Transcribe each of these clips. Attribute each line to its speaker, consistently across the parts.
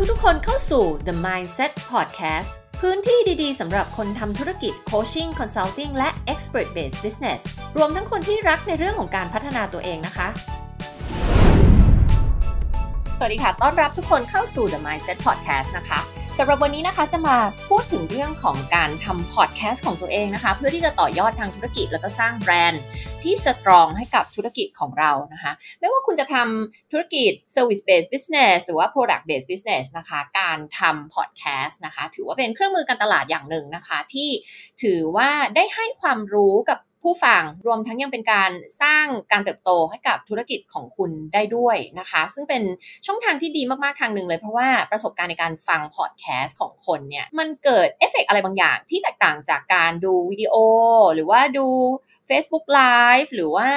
Speaker 1: ทุกๆ คนเข้าสู่ The Mindset Podcast พื้นที่ดีๆ สำหรับคนทำธุรกิจ Coaching Consulting และ Expert Based Business รวมทั้งคนที่รักในเรื่องของการพัฒนาตัวเองนะคะ สวัสดีค่ะ ต้อนรับทุกคนเข้าสู่ The Mindset Podcast นะคะ สำหรับวันนี้นะคะจะมาพูดถึงเรื่องของการทำพอดแคสต์ของตัวเองนะคะ เพื่อที่จะต่อยอดทางธุรกิจแล้วก็สร้างแบรนด์ที่สตรองให้กับธุรกิจของเรานะคะ ไม่ว่าคุณจะทำธุรกิจ Service Based Business หรือว่า Product Based Business นะคะ การทำพอดแคสต์นะคะ ถือว่าเป็นเครื่องมือการตลาดอย่างหนึ่งนะคะ ที่ถือว่าได้ให้ความรู้กับ ผู้ฟังรวมทั้งยังเป็นการสร้างการเติบโตให้กับธุรกิจของคุณได้ด้วยนะคะ ซึ่งเป็นช่องทางที่ดีมากๆทางหนึ่งเลยเพราะว่าประสบการณ์ในการฟังพอดแคสต์ของคนเนี่ยมันเกิดเอฟเฟกอะไรบางอย่างที่แตกต่างจากการดูวิดีโอ หรือว่าดู Facebook Live หรือว่า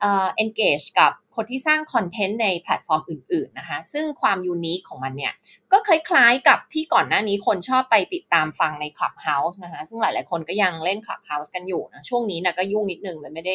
Speaker 1: เอ่อ engage กับคนที่สร้างคอนเทนต์ในแพลตฟอร์มอื่นๆนะคะ ซึ่งความ unique ของมันเนี่ย ก็คล้ายๆกับที่ก่อนหน้านี้คนชอบไปติดตามฟังใน Clubhouse นะคะซึ่งหลายๆคนก็ยังเล่น Clubhouse กันอยู่นะช่วงนี้นะก็ยุ่งนิดนึงเลยไม่ได้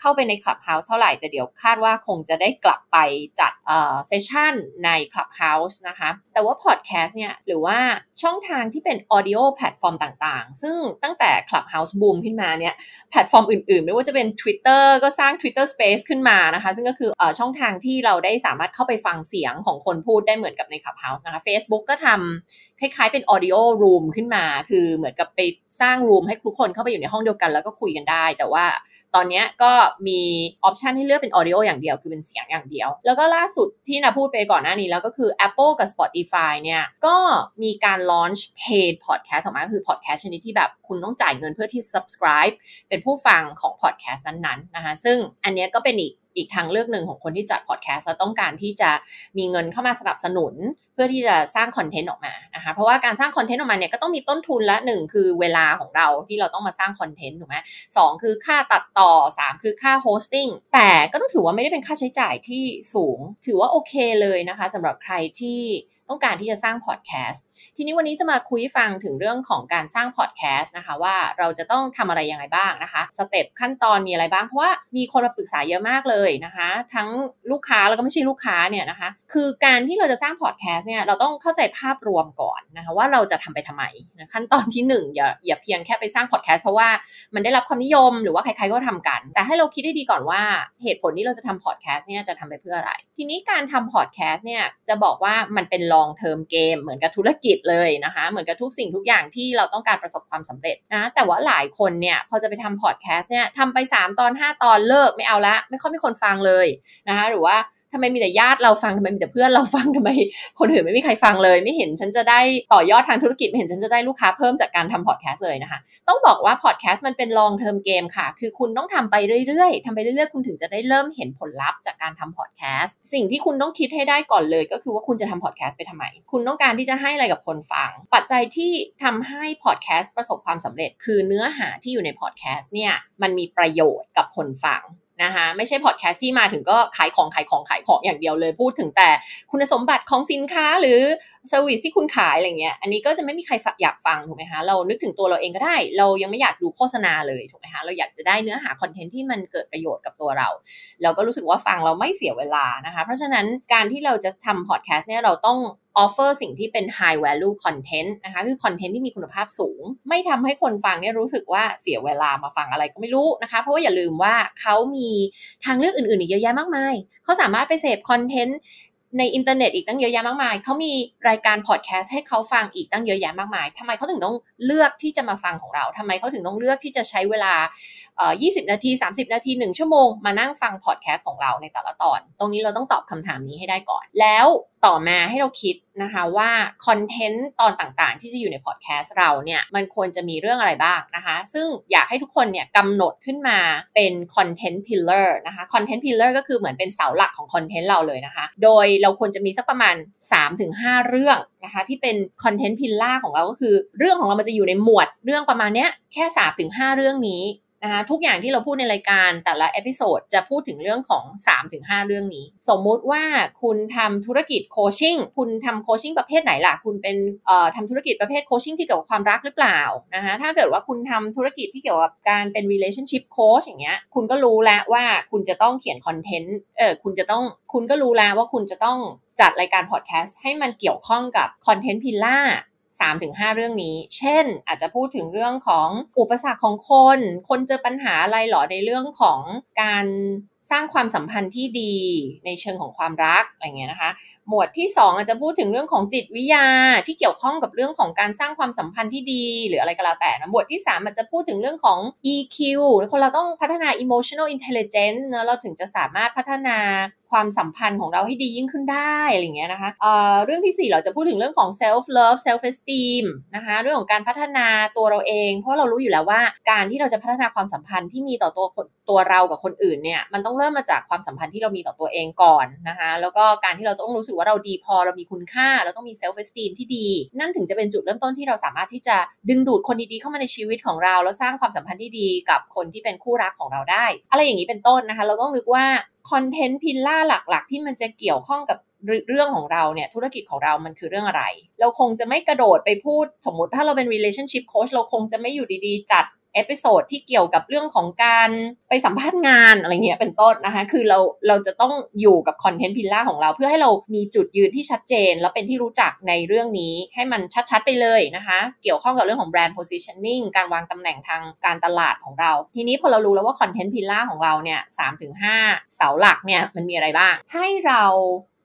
Speaker 1: เข้าไปใน Clubhouse เท่าไหร่แต่เดี๋ยวคาดว่าคงจะได้กลับไปจัดเอ่อ session ใน Clubhouse นะคะแต่ว่า Podcast เนี่ยหรือว่าช่องทางที่เป็น Audio แพลตฟอร์มต่างๆ ซึ่งตั้งแต่ Clubhouse บูมขึ้นมาเนี่ยแพลตฟอร์มอื่นๆ ไม่ว่าจะเป็น Twitter ก็สร้าง Twitter Space ขึ้นมานะคะซึ่งก็คือช่องทางที่เราได้สามารถเข้าไปฟังเสียงของคนพูดได้เหมือนกับใน Clubhouse นะคะ Facebook ก็ทำคล้ายๆเป็น audio room ขึ้นมา คือเหมือนกับไปสร้าง room ให้ทุกคนเข้าไปอยู่ในห้องเดียวกันแล้วก็คุยกันได้ แต่ว่าตอนนี้ก็มี option ให้เลือกเป็น audio อย่างเดียวคือเป็นเสียงอย่างเดียว แล้วก็ล่าสุดที่นาพูดไปก่อนหน้านี้แล้วก็คือ Apple กับ Spotify เนี่ย ก็มีการ launch paid podcast ออกมาคือ podcast ชนิดที่แบบคุณต้องจ่ายเงินเพื่อที่ subscribe เป็นผู้ฟังของ podcast นั้นๆนะคะซึ่งอันนี้ก็เป็นอีกอีกทางเลือกหนึ่งของคนที่จัดพอดแคสต์แล้วต้องการที่จะมีเงินเข้ามาสนับสนุน เพื่อที่จะสร้างคอนเทนต์ออกมานะคะเพราะว่าการสร้างคอนเทนต์ออกมาเนี่ยก็ต้องมีต้นทุนละหนึ่งคือเวลาของเราที่เราต้องมาสร้างคอนเทนต์ถูกไหมสองคือค่าตัดต่อสามคือค่า hosting แต่ก็ต้องถือว่าไม่ได้เป็นค่าใช้จ่ายที่สูง ถือว่าโอเคเลยนะคะสำหรับใครที่ ต้องการที่จะสร้างพอดแคสต์ทีนี้วันนี้จะมาคุยฟังถึงเรื่องของการสร้างพอดแคสต์นะคะว่าเราจะต้องทำอะไรยังไงบ้างนะคะ step ขั้นตอนมีอะไรบ้างเพราะว่ามีคนมาปรึกษาเยอะมากเลยนะคะ ทั้งลูกค้าแล้วก็ไม่ใช่ลูกค้าเนี่ยนะคะ คือการที่เราจะสร้างพอดแคสต์เนี่ยเราต้องเข้าใจภาพรวมก่อนนะคะว่าเราจะทำไปทำไมนะขั้นตอนที่1อย่าอย่าเพียงแค่ไปสร้างพอดแคสต์เพราะว่ามันได้รับความนิยมหรือว่าใครๆก็ทำกัน แต่ให้เราคิดให้ดีก่อนว่าเหตุผลที่เราจะทำพอดแคสต์เนี่ยจะทำไปเพื่ออะไร ทีนี้การทำพอดแคสต์เนี่ยจะบอกว่ามันเป็น long term game เหมือนกับธุรกิจเลยนะคะ เหมือนกับทุกสิ่งทุกอย่างที่เราต้องการประสบความสำเร็จนะ แต่ว่าหลายคนเนี่ยพอจะไปทำพอดแคสต์เนี่ยทำไป 3 ตอน 5 ตอนเลิกไม่เอาละ ไม่ค่อยมีคนฟังเลยนะคะ หรือว่า ทำไมมีแต่ญาติเราฟังทำไมมีแต่เพื่อนเราฟังทำไม คนอื่นไม่มีใครฟังเลย ไม่เห็นฉันจะได้ต่อยอดทางธุรกิจไม่เห็นฉันจะได้ลูกค้าเพิ่มจากการทำพอดแคสต์เลยนะคะ ต้องบอกว่าพอดแคสต์มันเป็น long term game ค่ะ คือคุณต้องทำไปเรื่อยๆทำไปเรื่อยๆ คุณถึงจะได้เริ่มเห็นผลลัพธ์จากการทำพอดแคสต์สิ่งที่คุณต้องคิดให้ได้ก่อนเลย ก็คือว่าคุณจะทำพอดแคสต์ไปทำไม คุณต้องการที่จะให้อะไรกับคนฟัง ปัจจัยที่ทำให้พอดแคสต์ประสบความสำเร็จ คือเนื้อหาที่อยู่ในพอดแคสต์เนี่ยมันมีประโยชน์กับคนฟัง นะคะไม่ใช่พอดแคสต์ที่มาถึงก็ขายของขายของขายของอย่างเดียวเลย พูดถึงแต่คุณสมบัติของสินค้าหรือservice ที่คุณขายอะไรเงี้ยอันนี้ก็จะไม่มีใครอยากฟังถูกไหมคะเรานึกถึงตัวเราเองก็ได้ เรายังไม่อยากดูโฆษณาเลยถูกไหมคะเราอยากจะได้เนื้อหาคอนเทนต์ที่มันเกิดประโยชน์กับตัวเรา เราก็รู้สึกว่าฟังเราไม่เสียเวลานะคะ เพราะฉะนั้นการที่เราจะทำพอดแคสต์เนี่ยเราต้อง offer สิ่งที่เป็น high value content นะคะ คือคอนเทนต์ที่มีคุณภาพสูง ไม่ทำให้คนฟังเนี่ยรู้สึกว่าเสียเวลามาฟังอะไรก็ไม่รู้นะคะ เพราะว่าอย่าลืมว่าเขามีทางเลือกอื่นๆอีกเยอะแยะมากมาย เขาสามารถไปเสพคอนเทนต์ในอินเทอร์เน็ตอีกตั้งเยอะแยะมากมาย เขามีรายการพอดแคสต์ให้เขาฟังอีกตั้งเยอะแยะมากมายทำไมเขาถึงต้องเลือกที่จะมาฟังของเราทำไมเขาถึงต้องเลือกที่จะใช้เวลา 20 นาที 30 นาที 1 ชั่วโมง มานั่งฟังพอดแคสต์ของเราในแต่ละตอน ตรงนี้เราต้องตอบคำถามนี้ให้ได้ก่อน แล้ว ต่อมาให้เราคิดนะคะว่าคอนเทนต์ตอนต่างๆ ที่จะอยู่ในพอดแคสต์เราเนี่ยมันควรจะมีเรื่องอะไรบ้างนะคะซึ่งอยากให้ทุกคนเนี่ยกำหนดขึ้นมาเป็น content pillar นะคะ content pillar ก็คือเหมือนเป็นเสาหลักของคอนเทนต์เราเลยนะคะโดยเราควรจะมีสักประมาณ 3-5 เรื่องนะคะที่เป็น content pillar ของเราก็คือ เรื่องของเรามันจะอยู่ในหมวดเรื่องประมาณเนี้ยแค่3-5 เรื่องนี้ นะคะทุกอย่างที่เราพูดในรายการแต่ละ episode จะพูดถึงเรื่องของ 3-5 เรื่องนี้ สมมุติว่าคุณทำธุรกิจ coaching คุณทำ coaching ประเภทไหนล่ะ คุณเป็นเอ่อทำธุรกิจประเภท coaching ที่เกี่ยวกับความรักหรือเปล่านะคะถ้าเกิดว่าคุณทำธุรกิจที่เกี่ยวกับการเป็น relationship coach อย่างเงี้ยคุณก็รู้แล้วว่าคุณจะต้องเขียนคอนเทนต์เออคุณจะต้องคุณก็รู้แล้วว่าคุณจะต้องจัดรายการพอดแคสต์ให้มันเกี่ยวข้องกับคอนเทนต์พิล่า 3-5 เรื่องนี้ เช่น อาจจะพูดถึงเรื่องของอุปสรรคของคน คนเจอปัญหาอะไรหรอในเรื่องของการสร้างความสัมพันธ์ที่ดีในเชิงของความรักอะไรเงี้ยนะคะ หมวดที่ 2 อาจจะพูดถึงเรื่องของจิตวิทยาที่เกี่ยวข้องกับเรื่องของการสร้างความสัมพันธ์ที่ดี หรืออะไรก็แล้วแต่นะหมวดที่ 3 อาจจะพูดถึงเรื่องของ EQ คนเราต้องพัฒนา emotional intelligence เนะเราถึงจะสามารถพัฒนา ความสัมพันธ์ของเราให้ดียิ่งขึ้นได้อะไรเงี้ยนะคะเเรื่องที่ 4 เราจะพูดถึงเรื่องของ self love self esteem นะคะเรื่องของการพัฒนาตัวเราเอง เพราะเรารู้อยู่แล้วว่าการที่เราจะพัฒนาความสัมพันธ์ที่มีต่อตัวตัวเรากับคนอื่นเนี่ยมันต้องเริ่มมาจากความสัมพันธ์ที่เรามีต่อตัวเองก่อนนะคะแล้วก็การที่เราต้องรู้สึกว่าเราดีพอเรามีคุณค่า เราต้องมี self esteem ที่ดี นั่นถึงจะเป็นจุดเริ่มต้นที่เราสามารถที่จะดึงดูดคนดีๆเข้ามาในชีวิตของเรา แล้วสร้างความสัมพันธ์ที่ดีกับคนที่เป็นคู่รักของเราได้ อะไรอย่างนี้เป็นต้นนะคะ เราต้องนึกว่า content pillar หลักๆ ที่มันจะเกี่ยวข้องกับเรื่องของเราเนี่ยธุรกิจของเรามันคือเรื่องอะไร เราคงจะไม่กระโดดไปพูดสมมติถ้าเราเป็น relationship coach เราคงจะไม่อยู่ดีๆ จัด episode ที่เกี่ยวกับเรื่องของการไปสัมภาษณ์งานอะไรเงี้ยเป็นต้นนะคะ คือเราเราจะต้องอยู่กับ content pillar ของเรา เพื่อให้เรามีจุดยืนที่ชัดเจน แล้วเป็นที่รู้จักในเรื่องนี้ให้มันชัดๆไปเลยนะคะ เกี่ยวข้องกับเรื่องของแบรนด์ positioning การวางตำแหน่งทางการตลาดของเรา ทีนี้พอเรารู้แล้วว่า content pillar ของเราเนี่ยสามถึงห้าเสาหลักเนี่ยมันมีอะไรบ้าง ให้เรา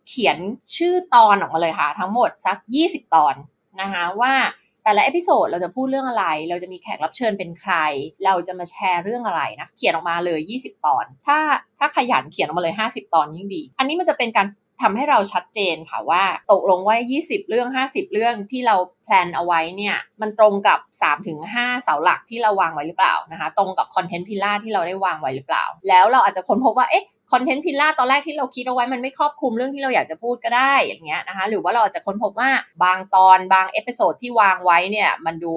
Speaker 1: เขียนชื่อตอนออกมาเลยค่ะ ทั้งหมดสัก 20 ตอนนะคะว่า แต่ละ episode เราจะพูดเรื่องอะไร เราจะมีแขกรับเชิญเป็นใคร เราจะมาแชร์เรื่องอะไรนะ เขียนออกมาเลย 20 ตอน ถ้าถ้าขยันเขียนออกมาเลย 50 ตอนยิ่งดี อันนี้มันจะเป็นการทำให้เราชัดเจนค่ะว่าตกลงว่า 20 เรื่อง 50 เรื่องที่เรา plan เอาไว้เนี่ย มันตรงกับ 3-5 เสาหลักที่เราวางไว้หรือเปล่านะคะ ตรงกับ content pillar ที่เราได้วางไว้หรือเปล่า แล้วเราอาจจะค้นพบว่าเอ๊ะ content pillar ตอนแรกที่เราคิดเอาไว้มันไม่ครอบคลุมเรื่องที่เราอยากจะพูดก็ได้อย่างเงี้ยนะคะ หรือว่าเราอาจจะค้นพบว่าบางตอนบาง episode ที่วางไว้เนี่ยมันดู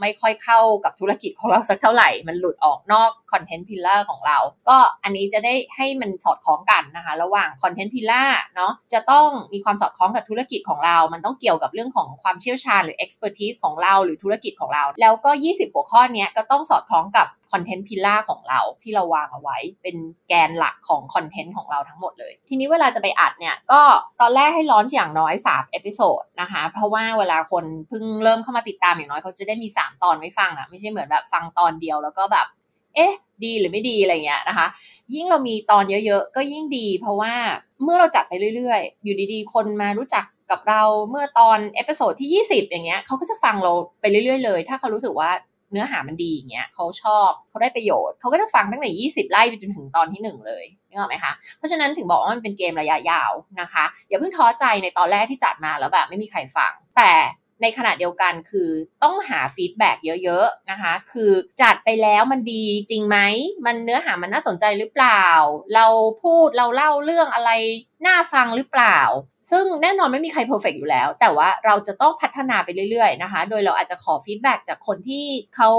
Speaker 1: ไม่ค่อยเข้ากับธุรกิจของเราสักเท่าไหร่ มันหลุดออกนอก content pillar ของเรา ก็อันนี้จะได้ให้มันสอดคล้องกันนะคะ ระหว่าง content pillar เนาะจะต้องมีความสอดคล้องกับธุรกิจของเรา มันต้องเกี่ยวกับเรื่องของความเชี่ยวชาญหรือ expertise ของเราหรือธุรกิจของเรา แล้วก็ 20 หัวข้อนี้ก็ต้องสอดคล้องกับ content pillar ของเราที่เราวางเอาไว้ เป็นแกนหลักของคอนเทนต์ของเราทั้งหมดเลย ทีนี้เวลาจะไปอัดเนี่ย ก็ตอนแรกให้ launch อย่างน้อย 3 episode นะคะ เพราะว่าเวลาคนเพิ่งเริ่มเข้ามาติดตามอย่างน้อยเขาจะได้มี 3 ตอนให้ฟังอะไม่ใช่เหมือนแบบฟังตอนเดียวแล้วก็แบบ เอ๊ะ ดีหรือไม่ดีอะไรเงี้ยนะคะ ยิ่งเรามีตอนเยอะๆ ก็ยิ่งดี เพราะว่าเมื่อเราจัดไปเรื่อยๆ อยู่ดีๆ คนมารู้จักกับเราเมื่อตอน episode ที่ 20 อย่างเงี้ยเขาก็จะฟังเราไปเรื่อยๆ เลย ถ้าเขารู้สึกว่าเนื้อหามันดีอย่างเงี้ยเขาชอบเขาได้ประโยชน์ เขาก็จะฟังตั้งแต่ 20 ไล่ไปจนถึงตอนที่ 1 เลยนึกออกไหมคะ เพราะฉะนั้นถึงบอกว่ามันเป็นเกมระยะยาวนะคะ อย่าเพิ่งท้อใจในตอนแรกที่จัดมาแล้วแบบไม่มีใครฟัง แต่ ในขณะเดียวกันคือต้องหา feedback เยอะๆนะคะ คือจัดไปแล้วมันดีจริงไหม มันเนื้อหามันน่าสนใจหรือเปล่า เราพูดเราเล่าเรื่องอะไรน่าฟังหรือเปล่า ซึ่งแน่นอนไม่มีใคร perfect อยู่แล้ว แต่ว่าเราจะต้องพัฒนาไปเรื่อยๆนะคะ โดยเราอาจจะขอ feedback จากคนที่เขา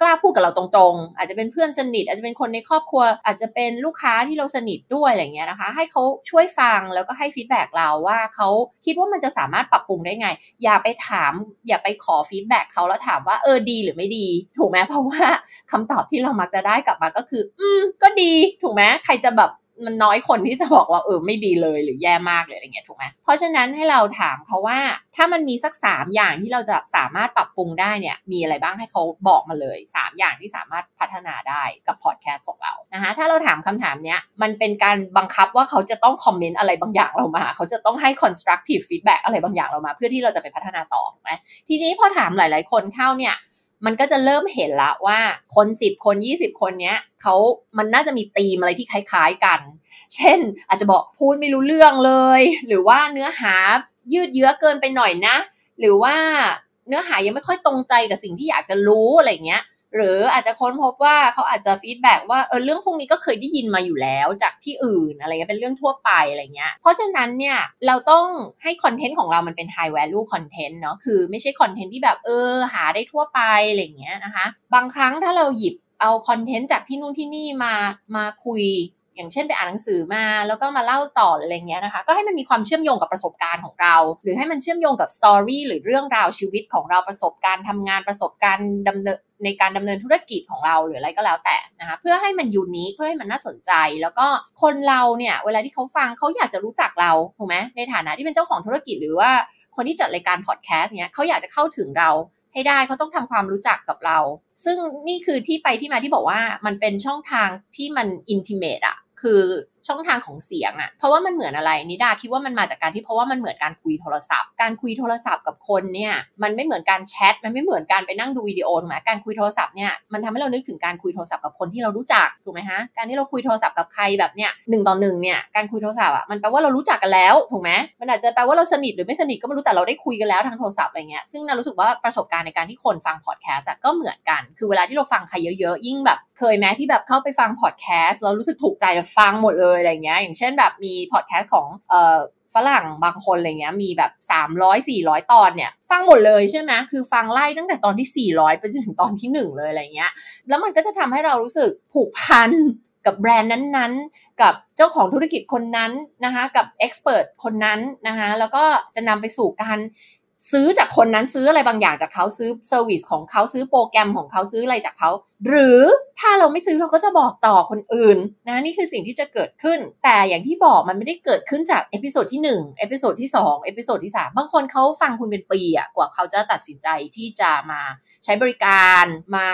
Speaker 1: กล้าพูดกับเราตรงๆ อาจจะเป็นเพื่อนสนิท อาจจะเป็นคนในครอบครัว อาจจะเป็นลูกค้าที่เราสนิทด้วยอะไรเงี้ยนะคะ ให้เขาช่วยฟังแล้วก็ให้ feedback เราว่าเขาคิดว่ามันจะสามารถปรับปรุงได้ไง อย่าไปถาม อย่าไปขอ feedback เขาแล้วถามว่าเออดีหรือไม่ดี ถูกไหมเพราะว่าคำตอบที่เรามักจะได้กลับมาก็คือ อืมก็ดี ถูกไหมใครจะแบบ มันน้อยคนที่จะบอกว่าเออไม่ดีเลยหรือแย่มากเลยอะไรเงี้ยถูกไหมเพราะฉะนั้นให้เราถามเขาว่าถ้ามันมีสัก3อย่างที่เราจะสามารถปรับปรุงได้เนี่ยมีอะไรบ้างให้เขาบอกมาเลย 3 อย่างที่สามารถพัฒนาได้กับพอดแคสต์ของเรานะคะถ้าเราถามคำถามเนี้ยมันเป็นการบังคับว่าเขาจะต้องคอมเมนต์อะไรบางอย่างเรามา เขาจะต้องให้ constructive feedback อะไรบางอย่างเรามา เพื่อที่เราจะไปพัฒนาต่อถูกไหมทีนี้พอถามหลาย ๆ คนเข้าเนี่ย มันก็จะเริ่มเห็นละว่าคนสิบคนยี่สิบคนเนี้ยเขามันน่าจะมีธีมอะไรที่คล้ายๆกัน เช่น อาจจะบอกพูดไม่รู้เรื่องเลย หรือว่าเนื้อหายืดเยื้อเกินไปหน่อยนะ หรือว่าเนื้อหายังไม่ค่อยตรงใจกับสิ่งที่อยากจะรู้อะไรเงี้ย หรืออาจจะค้นพบว่าเขาอาจจะฟีดแบ็ว่าเออเรื่องพวกนี้ก็เคยได้ยินมาอยู่แล้วจากที่อื่นอะไรเงี้ยเป็นเรื่องทั่วไปอะไรเงี้ยเพราะฉะนั้นเนี่ยเราต้องให้คอนเทนต์ของเรามันเป็น high value content เนาะคือไม่ใช่คอนเทนต์ที่แบบเออหาได้ทั่วไปอะไรเงี้ยนะคะ บางครั้งถ้าเราหยิบเอาคอนเทนต์จากที่นู่นที่นี่มามาคุย อย่างเช่นไปอ่านหนังสือมาแล้วก็มาเล่าต่ออะไรเงี้ยนะคะ ก็ให้มันมีความเชื่อมโยงกับประสบการณ์ของเรา หรือให้มันเชื่อมโยงกับ story หรือเรื่องราวชีวิตของเราประสบการณ์ทำงานประสบการณ์ดำเนินในการดำเนินธุรกิจของเราหรืออะไรก็แล้วแต่นะคะเพื่อให้มัน unique เพื่อให้มันน่าสนใจ แล้วก็คนเราเนี่ยเวลาที่เขาฟังเขาอยากจะรู้จักเราถูกไหมในฐานะที่เป็นเจ้าของธุรกิจหรือว่าคนที่จัดรายการพอดแคสต์เนี่ยเขาอยากจะเข้าถึงเราให้ได้เขาต้องทำความรู้จักกับเรา ซึ่งนี่คือที่ไปที่มาที่บอกว่ามันเป็นช่องทางที่มันอินทิเมตอะ คือ ช่องทางของเสียงอะเพราะว่ามันเหมือนอะไรนิดาคิดว่ามันมาจากการที่เพราะว่ามันเหมือนการคุยโทรศัพท์ การคุยโทรศัพท์กับคนเนี่ยมันไม่เหมือนการแชทมันไม่เหมือนการไปนั่งดูวิดีโอถูกไหมการคุยโทรศัพท์เนี่ยมันทำให้เรานึกถึงการคุยโทรศัพท์กับคนที่เรารู้จักถูกไหมฮะการที่เราคุยโทรศัพท์กับใครแบบเนี้ยหนึ่งต่อหนึ่งเนี่ยการคุยโทรศัพท์อะมันแปลว่าเรารู้จักกันแล้วถูกไหมมันอาจจะแปลว่าเราสนิทหรือไม่สนิทก็ไม่รู้แต่เราได้คุยกันแล้วทางโทรศัพท์อะไรเงี้ยซึ่งนารู้สึกว่าประสบการณ์ในการที่คนฟังพอดแคสต์ก็เหมือนกัน คือเวลาที่เราฟังใครเยอะๆยิ่งแบบ เคยแม้ที่แบบเข้าไปฟังพอดแคสต์แล้วรู้สึกถูกใจฟังหมดเลยอะไรเงี้ยอย่างเช่นแบบมีพอดแคสต์ของเอ่อฝรั่งบางคนอะไรเงี้ยมีแบบ 300 400 ตอนเนี่ยฟังหมดเลยใช่ไหมคือฟังไล่ตั้งแต่ตอนที่ 400 ไปจนถึงตอนที่ 1 เลยอะไรเงี้ยแล้วมันก็จะทำให้เรารู้สึกผูกพันกับแบรนด์นั้นๆ กับเจ้าของธุรกิจคนนั้นนะคะกับ expert คนนั้นนะคะแล้วก็จะนำไปสู่การ ซื้อจากคนนั้นซื้ออะไรบางอย่างจากเขาซื้อ service ของเขาซื้อโปรแกรมของเขาซื้ออะไรจากเขา หรือถ้าเราไม่ซื้อเราก็จะบอกต่อคนอื่นนะนี่คือสิ่งที่จะเกิดขึ้น แต่อย่างที่บอกมันไม่ได้เกิดขึ้นจาก episode ที่1 episode ที่2 episode ที่ 3 บางคนเขาฟังคุณเป็นปีอะกว่าเขาจะตัดสินใจที่จะมาใช้บริการมา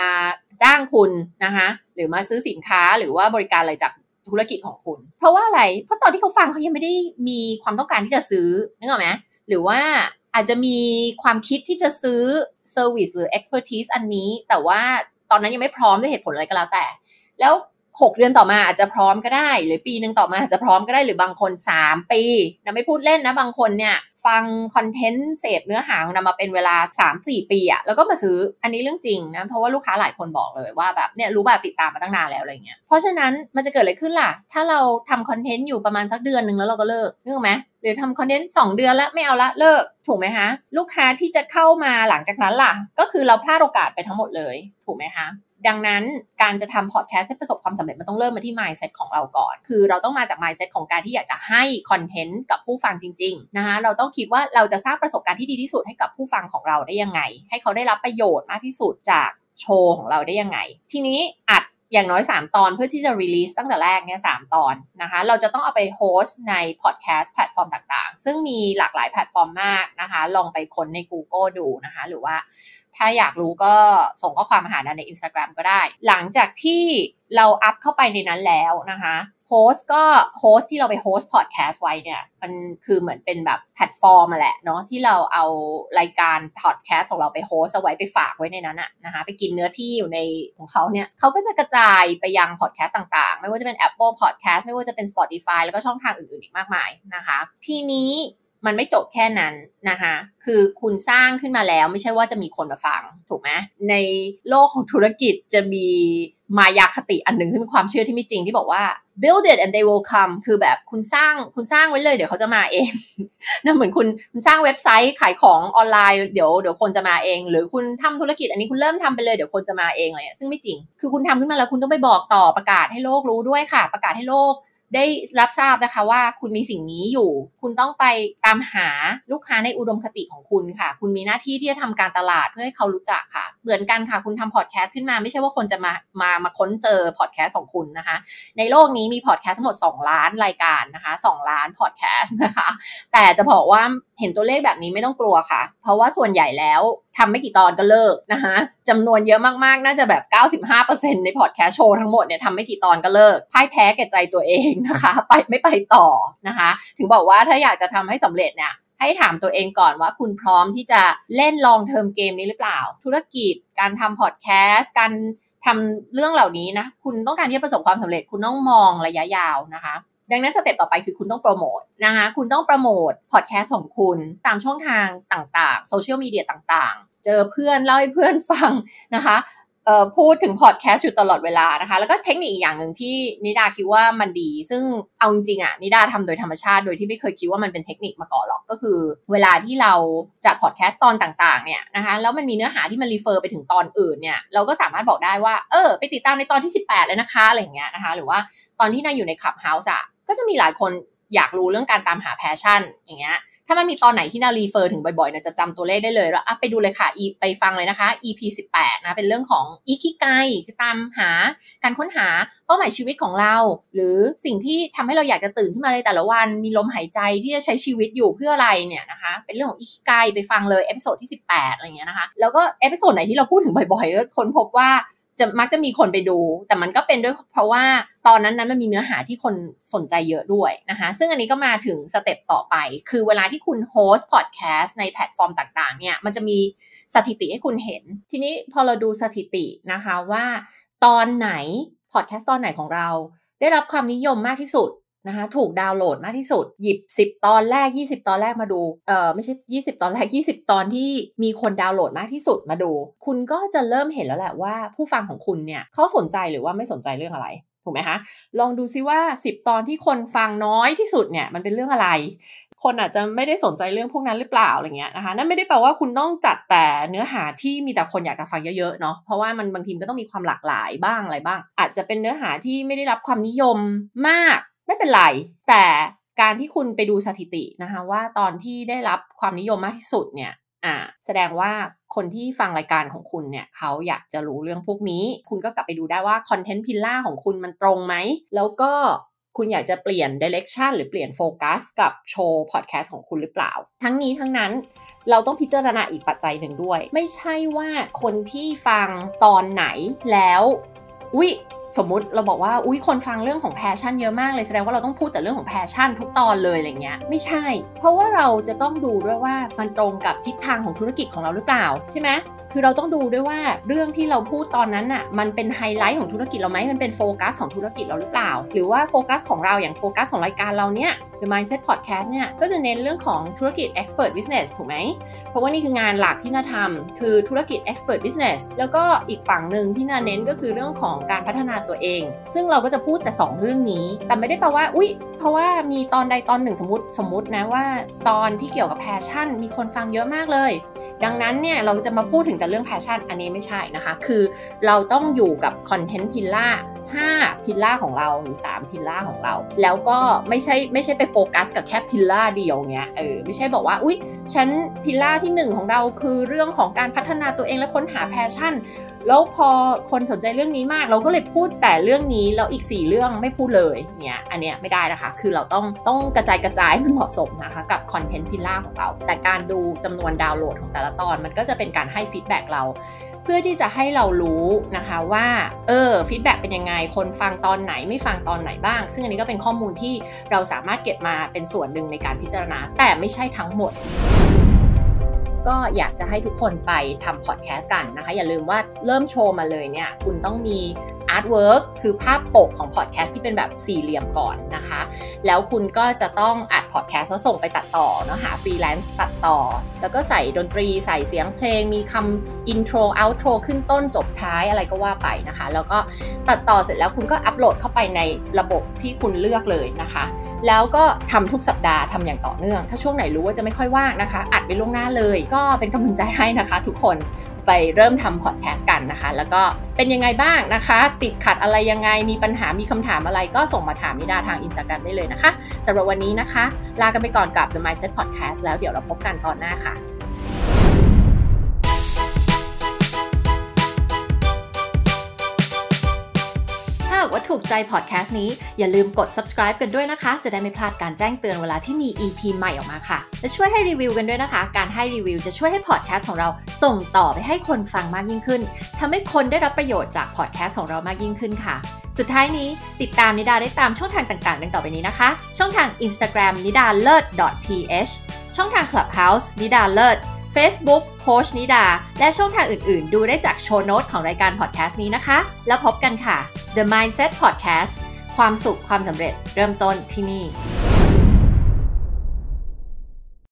Speaker 1: จ้างคุณนะคะหรือมาซื้อสินค้าหรือว่าบริการอะไรจากธุรกิจของคุณ เพราะว่าอะไร เพราะตอนที่เขาฟังเขายังไม่ได้มีความต้องการที่จะซื้อนึกออกไหมหรือว่า อาจจะมีความคิดที่จะซื้อ service หรือ expertise อันนี้ แต่ว่าตอนนั้นยังไม่พร้อมด้วยเหตุผลอะไรก็แล้วแต่ แล้ว 6 เดือนต่อมาอาจจะพร้อมก็ได้ หรือปีหนึ่งต่อมาอาจจะพร้อมก็ได้หรือบางคน 3 ปีนะไม่พูดเล่นนะบางคนเนี่ย ฟังคอนเทนต์เสพเนื้อหาของนามาเป็นเวลา 3-4 ปีอะแล้วก็มาซื้ออันนี้เรื่องจริงนะเพราะว่าลูกค้าหลายคนบอกเลยว่าแบบเนี่ยรู้แบบติดตามมาตั้งนานแล้วอะไรเงี้ยเพราะฉะนั้นมันจะเกิดอะไรขึ้นล่ะ ถ้าเราทำคอนเทนต์อยู่ประมาณสักเดือนหนึ่งแล้วเราก็เลิกนึกไหมหรือทำคอนเทนต์2เดือนแล้วไม่เอาละเลิกถูกไหมคะลูกค้าที่จะเข้ามาหลังจากนั้นล่ะ ก็คือเราพลาดโอกาสไปทั้งหมดเลยถูกไหมคะดังนั้นการจะทำพอดแคสต์ให้ประสบความสำเร็จมันต้องเริ่มมาที่ mindset ของเราก่อน คือเราต้องมาจาก mindset ของการที่อยากจะให้คอนเทนต์กับผู้ฟังจริง ๆ นะคะเราต้องคิดว่าเราจะสร้างประสบการณ์ที่ดีที่สุดให้กับผู้ฟังของเราได้ยังไง ให้เขาได้รับประโยชน์มากที่สุดจากโชว์ของเราได้ยังไง ทีนี้อัดอย่างน้อย 3 ตอนเพื่อที่จะ release ตั้งแต่แรกเนี่ย3 ตอนนะคะ เราจะต้องเอาไป host ในพอดแคสต์แพลตฟอร์มต่างๆ ซึ่งมีหลากหลายแพลตฟอร์มมากนะคะ ลองไปค้นใน Google ดูนะคะ หรือว่า ถ้าอยากรู้ก็ส่งข้อความมาหาใน Instagram ก็ได้ หลังจากที่เราอัพเข้าไปในนั้นแล้วนะคะโฮสก็โฮสที่เราไปโฮสพอดแคสต์ไว้เนี่ย มันคือเหมือนเป็นแบบแพลตฟอร์มมาแหละเนาะที่เราเอารายการพอดแคสต์ของเราไป host เอาไว้ไปฝากไว้ในนั้นอะนะคะไปกินเนื้อที่อยู่ในของเขาเนี่ยเขาก็จะกระจายไปยังพอดแคสต์ต่างๆ ไม่ว่าจะเป็น Apple Podcast ไม่ว่าจะเป็น Spotify แล้วก็ช่องทางอื่นๆอีกมากมายนะคะ ทีนี้ มันไม่จบแค่นั้นนะคะ คือคุณสร้างขึ้นมาแล้วไม่ใช่ว่าจะมีคนมาฟังถูกไหมในโลกของธุรกิจจะมีมายาคติอันหนึ่งที่เป็นความเชื่อที่ไม่จริงที่บอกว่า build it and they will come คือแบบคุณสร้างคุณสร้างไว้เลยเดี๋ยวเขาจะมาเองนะเหมือนคุณคุณสร้างเว็บไซต์ขายของออนไลน์เดี๋ยวเดี๋ยวคนจะมาเอง หรือคุณทำธุรกิจอันนี้คุณเริ่มทำไปเลยเดี๋ยวคนจะมาเองอะไรซึ่งไม่จริง คือคุณทำขึ้นมาแล้วคุณต้องไปบอกต่อประกาศให้โลกรู้ด้วยค่ะ ประกาศให้โลก ได้รับทราบนะคะว่าคุณมีสิ่งนี้อยู่ คุณต้องไปตามหาลูกค้าในอุดมคติของคุณค่ะ คุณมีหน้าที่ที่จะทำการตลาดเพื่อให้เขารู้จักค่ะ เหมือนกันค่ะ คุณทำพอดแคสต์ขึ้นมาไม่ใช่ว่าคนจะมามามาค้นเจอพอดแคสต์ของคุณนะคะ ในโลกนี้มีพอดแคสต์ทั้งหมด 2 ล้านรายการนะคะ 2 ล้านพอดแคสต์นะคะ แต่จะบอกว่าเห็นตัวเลขแบบนี้ไม่ต้องกลัวค่ะ เพราะว่าส่วนใหญ่แล้ว ทำไม่กี่ตอนก็เลิกนะคะจำนวนเยอะมากๆ น่าจะแบบ 95%ในพอดแคสต์โชว์ทั้งหมดเนี่ยทำไม่กี่ตอนก็เลิกพ่ายแพ้แก่ใจตัวเองนะคะ ไปไม่ไปต่อนะคะ ถึงบอกว่าถ้าอยากจะทำให้สำเร็จเนี่ยให้ถามตัวเองก่อนว่าคุณพร้อมที่จะเล่น long term game นี้หรือเปล่า ธุรกิจการทำพอดแคสต์การทำเรื่องเหล่านี้นะ คุณต้องการที่จะประสบความสำเร็จคุณต้องมองระยะยาวนะคะ ดังนั้นสเต็ปต่อไปคือคุณต้องโปรโมทนะคะคุณต้องโปรโมทพอดแคสต์ของคุณตามช่องทางต่างๆโซเชียลมีเดียต่างๆ เจอเพื่อนเล่าให้เพื่อนฟังนะคะพูดถึงพอดแคสต์อยู่ตลอดเวลานะคะ แล้วก็เทคนิคอีกอย่างหนึ่งที่นิดาคิดว่ามันดี ซึ่งเอาจริงๆอะนิดาทำโดยธรรมชาติโดยที่ไม่เคยคิดว่ามันเป็นเทคนิคมาก่อนหรอกก็คือ เวลาที่เราจัดพอดแคสต์ตอนต่างๆเนี่ยนะคะแล้วมันมีเนื้อหาที่มัน refer ไปถึงตอนอื่นเนี่ยเราก็สามารถบอกได้ว่าเออไปติดตามในตอนที่ 18 เลยนะคะอะไรอย่างเงี้ยนะคะ หรือว่าตอนที่นิดาอยู่ในคลับเฮาส์อะ ก็จะมีหลายคนอยากรู้เรื่องการตามหา passion อย่างเงี้ยถ้ามันมีตอนไหนที่นิดา refer ถึงบ่อยๆนะจะจำตัวเลขได้เลยแล้วไปดูเลยค่ะไปฟังเลยนะคะ EP 18นะเป็นเรื่องของอิคิไกคือตามหาการค้นหาเป้าหมายชีวิตของเรา หรือสิ่งที่ทำให้เราอยากจะตื่นขึ้นมาในแต่ละวัน มีลมหายใจที่จะใช้ชีวิตอยู่เพื่ออะไรเนี่ยนะคะ เป็นเรื่องของอิคิไกไปฟังเลย episode ที่ 18อะไรเงี้ยนะคะ แล้วก็ episode ไหนที่เราพูดถึงบ่อยๆก็ค้นพบว่า จะมักจะมีคนไปดู แต่มันก็เป็นด้วยเพราะว่าตอนนั้นนั้นมันมีเนื้อหาที่คนสนใจเยอะด้วยนะคะ ซึ่งอันนี้ก็มาถึงสเต็ปต่อไป คือเวลาที่คุณ host พอดแคสต์ในแพลตฟอร์มต่างๆ เนี่ยมันจะมีสถิติให้คุณเห็น ทีนี้พอเราดูสถิตินะคะว่า ตอนไหนพอดแคสต์ตอนไหนของเรา ได้รับความนิยมมากที่สุด นะคะถูกดาวน์โหลดมากที่สุด หยิบ 10 ตอนแรก 20 ตอนแรกมาดูเออไม่ใช่ 20 ตอนแรก 20 ตอนที่มีคนดาวน์โหลดมากที่สุดมาดู คุณก็จะเริ่มเห็นแล้วแหละว่าผู้ฟังของคุณเนี่ยเขาสนใจหรือว่าไม่สนใจเรื่องอะไรถูกไหมคะลองดูซิว่า 10 ตอนที่คนฟังน้อยที่สุดเนี่ยมันเป็นเรื่องอะไร คนอาจจะไม่ได้สนใจเรื่องพวกนั้นหรือเปล่าอะไรเงี้ยนะคะนั่นไม่ได้แปลว่าคุณต้องจัดแต่เนื้อหาที่มีแต่คนอยากจะฟังเยอะๆเนาะเพราะว่ามันบางทีก็ต้องมีความหลากหลายบ้างอะไรบ้าง อาจจะเป็นเนื้อหาที่ไม่ได้รับความนิยมมาก ไม่เป็นไร แต่การที่คุณไปดูสถิตินะคะว่าตอนที่ได้รับความนิยมมากที่สุดเนี่ยอ่าแสดงว่าคนที่ฟังรายการของคุณเนี่ยเขาอยากจะรู้เรื่องพวกนี้ คุณก็กลับไปดูได้ว่าคอนเทนต์พิลล่าของคุณมันตรงไหม แล้วก็คุณอยากจะเปลี่ยน direction หรือเปลี่ยนโฟกัสกับโชว์พอดแคสต์ของคุณหรือเปล่า ทั้งนี้ทั้งนั้นเราต้องพิจารณาอีกปัจจัยหนึ่งด้วย ไม่ใช่ว่าคนที่ฟังตอนไหนแล้ว อุ๊ย สมมุติเราบอกว่าอุ้ยคนฟังเรื่องของ passion เยอะมากเลยแสดงว่าเราต้องพูดแต่เรื่องของ passion ทุกตอนเลยอะไรเงี้ยไม่ใช่ เพราะว่าเราจะต้องดูด้วยว่ามันตรงกับทิศทางของธุรกิจของเราหรือเปล่าใช่ไหมคือเราต้องดูด้วยว่าเรื่องที่เราพูดตอนนั้นน่ะมันเป็นไฮไลท์ของธุรกิจเราไหมมันเป็นโฟกัสของธุรกิจเราหรือเปล่า หรือว่าโฟกัสของเราอย่างโฟกัสของรายการเราเนี่ย The Mindset Podcast เนี่ยก็จะเน้นเรื่องของธุรกิจ Expert Business ถูกไหมเพราะว่านี่คืองานหลักที่นิดาทำคือธุรกิจ Expert Business แล้วก็อีกฝั่งหนึ่งที่นิดาเน้นก็คือเรื่องของการพัฒนาตัวเอง ซึ่งเราก็จะพูดแต่ 2 เรื่องนี้ แต่ไม่ได้แปลว่า อุ๊ย เพราะว่ามีตอนใดตอนหนึ่งสมมติสมมตินะว่า ตอนที่เกี่ยวกับ passion มีคนฟังเยอะมากเลย ดังนั้นเนี่ยเราจะมาพูดถึงแต่เรื่อง passion อันนี้ไม่ใช่นะคะ คือเราต้องอยู่กับ content pillar 5 pillar ของเราหรือ3 pillar ของเรา แล้วก็ไม่ใช่ไม่ใช่ไปโฟกัสกับแค่ pillar เดียวเงี้ยเออไม่ใช่บอกว่าอุ๊ยฉัน pillar ที่ 1 ของเราคือเรื่องของการพัฒนาตัวเองและค้นหา passion แล้วพอคนสนใจเรื่องนี้มาก เราก็เลยพูดแต่เรื่องนี้แล้วอีก 4 เรื่องไม่พูดเลยเนี่ยอันเนี้ยไม่ได้นะคะ คือเราต้องต้องกระจายกระจายมันเหมาะสมนะคะกับ content pillar ของเรา แต่การดูจำนวนดาวน์โหลดของแต่ละตอนมันก็จะเป็นการให้ feedback เราเพื่อที่จะให้เรารู้นะคะว่าเออ feedback เป็นยังไง คนฟังตอนไหนไม่ฟังตอนไหนบ้าง ซึ่งอันนี้ก็เป็นข้อมูลที่เราสามารถเก็บมาเป็นส่วนหนึ่งในการพิจารณา แต่ไม่ใช่ทั้งหมด ก็อยากจะให้ทุกคนไปทำพอดแคสต์กันนะคะ อย่าลืมว่าเริ่มโชว์มาเลยเนี่ย คุณต้องมี artwork คือภาพปกของพอดแคสต์ที่เป็นแบบสี่เหลี่ยมก่อนนะคะ แล้วคุณก็จะต้องอัดพอดแคสต์แล้วส่งไปตัดต่อเนาะหาฟรีแลนซ์ตัดต่อ แล้วก็ใส่ดนตรีใส่เสียงเพลง มีคำ intro outro ขึ้นต้นจบท้ายอะไรก็ว่าไปนะคะ แล้วก็ตัดต่อเสร็จแล้วคุณก็อัปโหลดเข้าไปในระบบที่คุณเลือกเลยนะคะ แล้วก็ทำทุกสัปดาห์ทำอย่างต่อเนื่อง ถ้าช่วงไหนรู้ว่าจะไม่ค่อยว่างนะคะ อัดไปล่วงหน้าเลย ก็เป็นกำลังใจให้นะคะทุกคนไปเริ่มทำพอดแคสต์กันนะคะ แล้วก็เป็นยังไงบ้างนะคะ ติดขัดอะไรยังไงมีปัญหามีคำถามอะไรก็ส่งมาถามนิดาทางอินสตาแกรมได้เลยนะคะสำหรับวันนี้นะคะ ลากันไปก่อนกับ The Mindset Podcast แล้วเดี๋ยวเราพบกันตอนหน้าค่ะ หากว่าถูกใจพอดแคสต์นี้ อย่าลืมกด subscribe กันด้วยนะคะ จะได้ไม่พลาดการแจ้งเตือนเวลาที่มี EP ใหม่ออกมาค่ะ และช่วยให้รีวิวกันด้วยนะคะ การให้รีวิวจะช่วยให้พอดแคสต์ของเราส่งต่อไปให้คนฟังมากยิ่งขึ้นทำให้คนได้รับประโยชน์จากพอดแคสต์ของเรามากยิ่งขึ้นค่ะสุดท้ายนี้ติดตามนิดาได้ตามช่องทางต่างๆ ดังต่อไปนี้นะคะ ช่องทาง Instagram นิดาเลิศ .th ช่องทาง Clubhouse นิดาเลิศ Facebook โคชนิดา และช่องทางอื่นๆ ดูได้จากโชว์โน้ตของรายการพอดแคสต์นี้นะคะ แล้วพบกันค่ะ The Mindset Podcast ความสุขความสำเร็จเริ่มต้นที่นี่